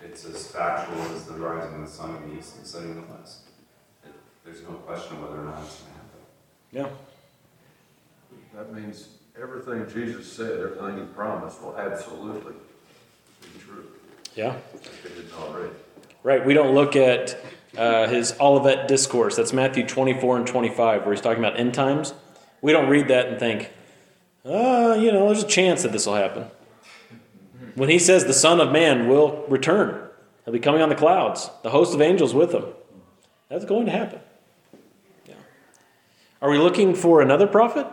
it's as factual as the rising of the sun in the east and setting in the west. It, there's no question whether or not it's going to happen. Yeah. That means everything Jesus said, everything he promised will absolutely be true, Yeah. if it didn't already. Right. We don't look at uh, his Olivet discourse. That's Matthew 24 and 25, where he's talking about end times. We don't read that and think, uh, you know, there's a chance that this will happen. When he says the Son of Man will return, he'll be coming on the clouds, the host of angels with him. That's going to happen. Are we looking for another prophet?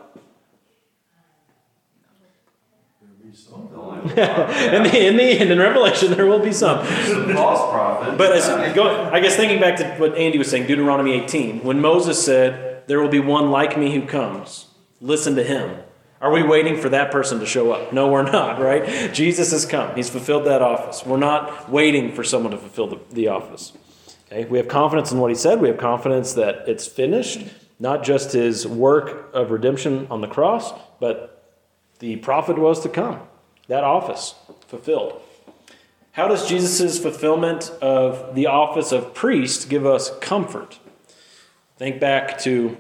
There'll be some. The only In the, in the end, in Revelation, there will be some. false prophet. But as, go, I guess thinking back to what Andy was saying, Deuteronomy 18, when Moses said, There will be one like me who comes, listen to him. Are we waiting for that person to show up? No, we're not, right? Jesus has come. He's fulfilled that office. We're not waiting for someone to fulfill the, the office. Okay? We have confidence in what he said. We have confidence that it's finished, not just his work of redemption on the cross, but the prophet was to come. That office fulfilled. How does Jesus' fulfillment of the office of priest give us comfort? Think back to,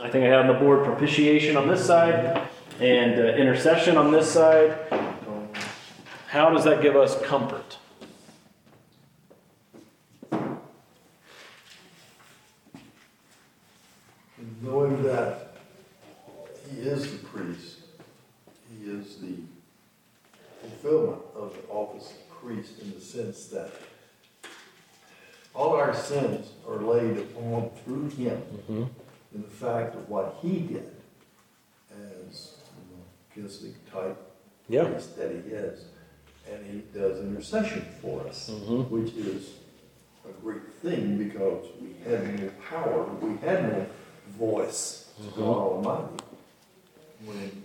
I think I have on the board propitiation on this side and uh, intercession on this side. How does that give us comfort? And knowing that he is the priest, he is the fulfillment of the office of priest in the sense that all our sins are laid upon through him in the fact of what he did as you know, Melchizedek type Yeah. priest that he is. And he does intercession for us, Mhm. which is a great thing because we had no power, we had no voice to God Almighty when,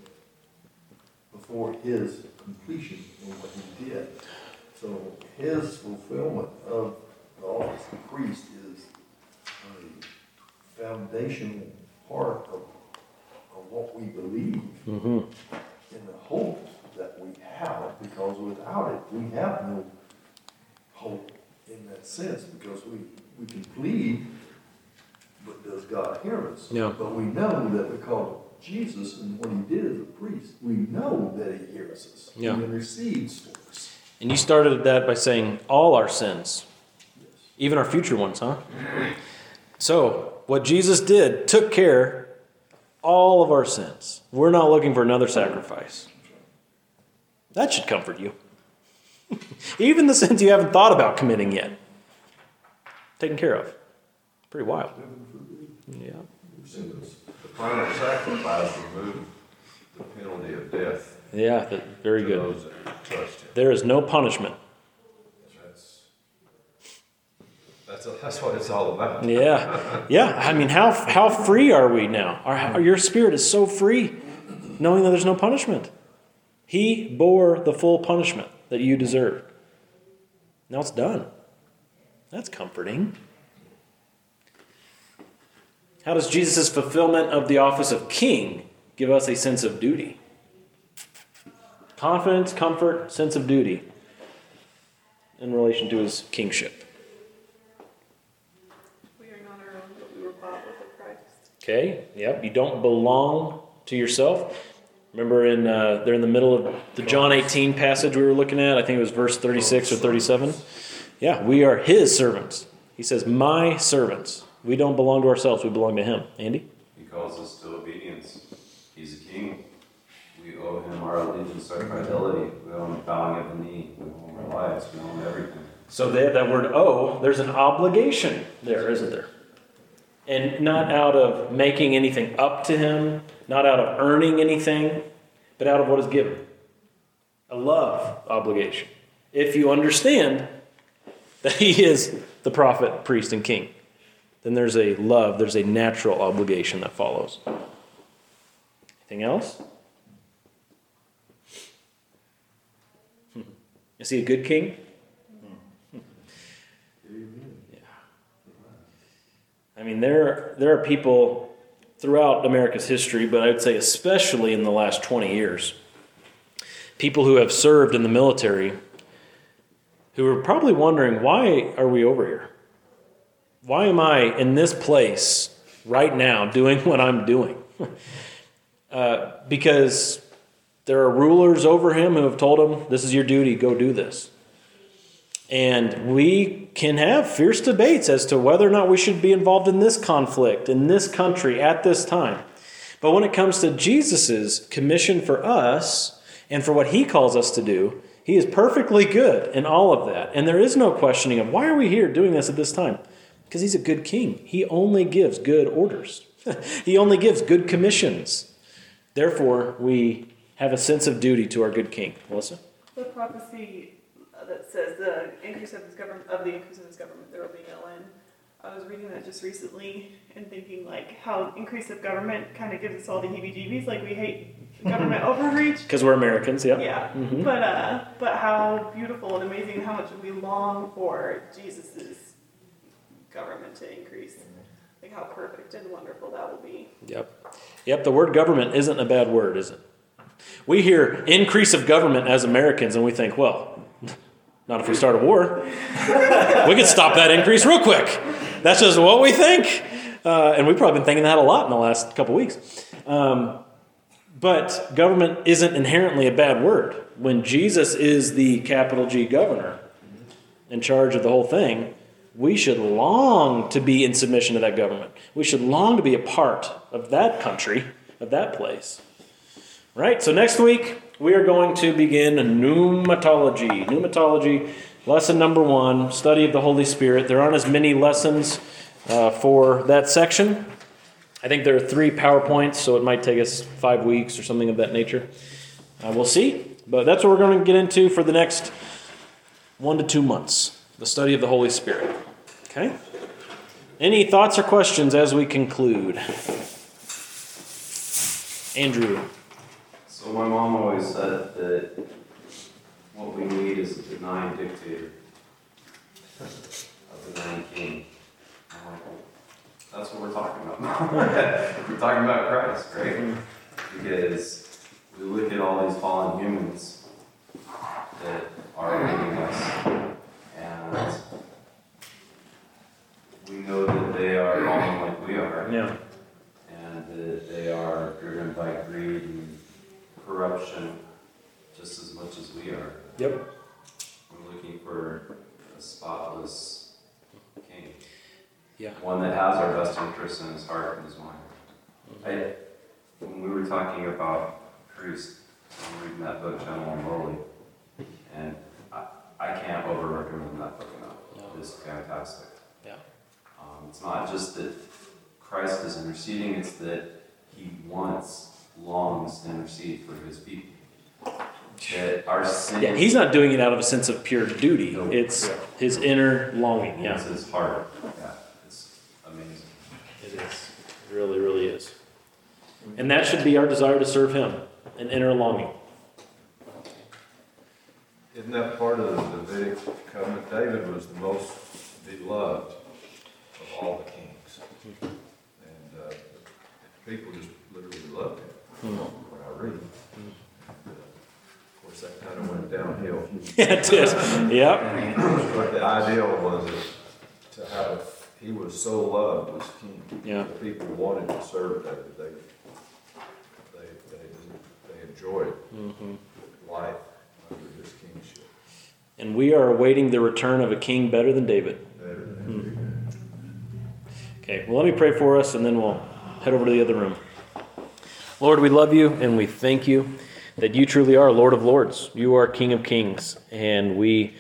before his completion of what he did. So his fulfillment of the office of priest is a foundational part of, of what we believe Mm-hmm. in the hope that we have, because without it, we have no hope in that sense, because we, we can plead, but does God hear us? Yeah. But we know that because Jesus and what he did as a priest, we know that he hears us. Yeah. He intercedes for us. And you started that by saying all our sins, even our future ones, huh? So, what Jesus did took care all of our sins. We're not looking for another sacrifice. That should comfort you. [laughs] even the sins you haven't thought about committing yet, taken care of. Pretty wild. Yeah. Final sacrifice removed the penalty of death Yeah, that, very good. those that trust him. There is no punishment. That's, that's, that's what it's all about. [laughs] Yeah, yeah. I mean, how how free are we now? Our, our- your spirit is so free, knowing that there's no punishment. He bore the full punishment that you deserved. Now it's done. That's comforting. How does Jesus' fulfillment of the office of king give us a sense of duty? Confidence, comfort, sense of duty in relation to his kingship. We are not our own, but we were bought with a price. Okay, yep, you don't belong to yourself. Remember, in uh, they're in the middle of the John 18 passage we were looking at. I think it was verse 36 or 37. Yeah, we are His servants. He says, "My servants." We don't belong to ourselves. We belong to Him. Andy. He calls us to obedience. He's a king. We owe him our allegiance, our fidelity. We owe him bowing of the knee. We owe him our lives. We owe him everything. So there, that word "owe," there's an obligation there, isn't there? And not out of making anything up to Him, not out of earning anything, but out of what is given. A love obligation. If you understand that He is the prophet, priest, and king, then there's a love, there's a natural obligation that follows. Anything else? Hmm. Is he a good king? Yeah. I mean, there, there are people throughout America's history, but I would say especially in the last 20 years, people who have served in the military who are probably wondering, why are we over here? Why am I in this place right now doing what I'm doing? [laughs] uh, because there are rulers over him who have told him, this is your duty, go do this. And we can have fierce debates as to whether or not we should be involved in this conflict in this country at this time. But when it comes to Jesus' commission for us and for what he calls us to do, he is perfectly good in all of that. And there is no questioning of why are we here doing this at this time? Because he's a good king. He only gives good orders, [laughs] he only gives good commissions. Therefore, we have a sense of duty to our good king. Melissa? The prophecy that says the increase of his government, of the increase of his government, there will be no end. I was reading that just recently and thinking like how increase of government kind of gives us all the heebie-jeebies. Like we hate government [laughs] overreach. Because we're Americans, yeah. Yeah, Mhm. but uh, but how beautiful and amazing, how much we long for Jesus's government to increase. Like how perfect and wonderful that will be. Yep. Yep, the word government isn't a bad word, is it? We hear increase of government as Americans and we think, well, not if we start a war. we could stop that increase real quick. That's just what we think. Uh, and we've probably been thinking that a lot in the last couple weeks. Um, but government isn't inherently a bad word. When Jesus is the capital G governor in charge of the whole thing, we should long to be in submission to that government. We should long to be a part of that country, of that place. Right? So next week, we are going to begin pneumatology. Pneumatology, lesson number one, study of the Holy Spirit. There aren't as many lessons uh, for that section. I think there are three PowerPoints, so it might take us five weeks or something of that nature. Uh, we'll see. But that's what we're going to get into for the next one to two months the study of the Holy Spirit. Okay? Any thoughts or questions as we conclude? Andrew. So my mom always said that what we need is a benign dictator, a benign king. That's what we're talking about. [laughs] we're talking about Christ, right? Because we look at all these fallen humans that are leading us, and we know that they are fallen like we are Yeah. and that they are driven by greed and corruption just as much as we are. Yep. We're looking for a spotless king. Yeah. One that has our best interests in his heart and his mind. Mm-hmm. I, when we were talking about priest, I'm reading that book, and Lowly, and I, I can't over recommend that book enough. No. It's fantastic. Yeah. Um, it's not just that Christ is interceding, it's that he wants, longs to intercede for his people. That our sin Yeah, he's not doing it out of a sense of pure duty. It's his inner longing. Yeah. it's his heart. Yeah, it's amazing. It is. It really, really is. And that should be our desire to serve him, an inner longing. Isn't that part of the Davidic covenant? David was the most beloved of all the kings. And, uh, people just literally loved him, when I read. And, uh, Of course, that kind of went downhill. [laughs] Yeah, it did. Yep. But the ideal was to have, he was so loved as king. Yeah. that People wanted to serve David. They, they, they, they enjoyed life under his kingship. And we are awaiting the return of a king better than David. They- Okay, well, let me pray for us and then we'll head over to the other room. Lord, we love you and we thank you that you truly are Lord of Lords. You are King of Kings. And we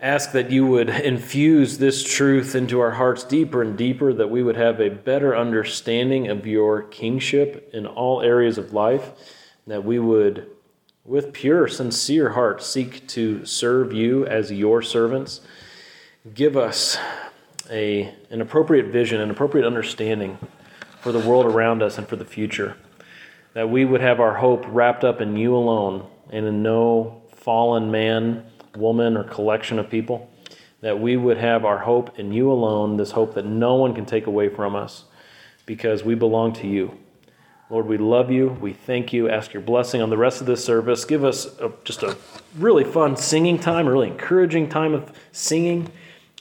ask that you would [laughs] infuse this truth into our hearts deeper and deeper, that we would have a better understanding of your kingship in all areas of life, that we would, with pure, sincere hearts, seek to serve you as your servants. Give us a, an appropriate vision, an appropriate understanding for the world around us and for the future. That we would have our hope wrapped up in you alone and in no fallen man, woman, or collection of people. That we would have our hope in you alone, this hope that no one can take away from us because we belong to you. Lord, we love you. We thank you. Ask your blessing on the rest of this service. Give us a, just a really fun singing time, a really encouraging time of singing,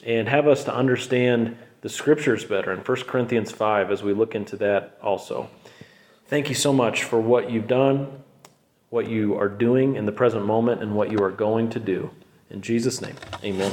and have us to understand the scriptures better in 1 Corinthians 5 as we look into that also. Thank you so much for what you've done, what you are doing in the present moment, and what you are going to do. In Jesus' name, amen.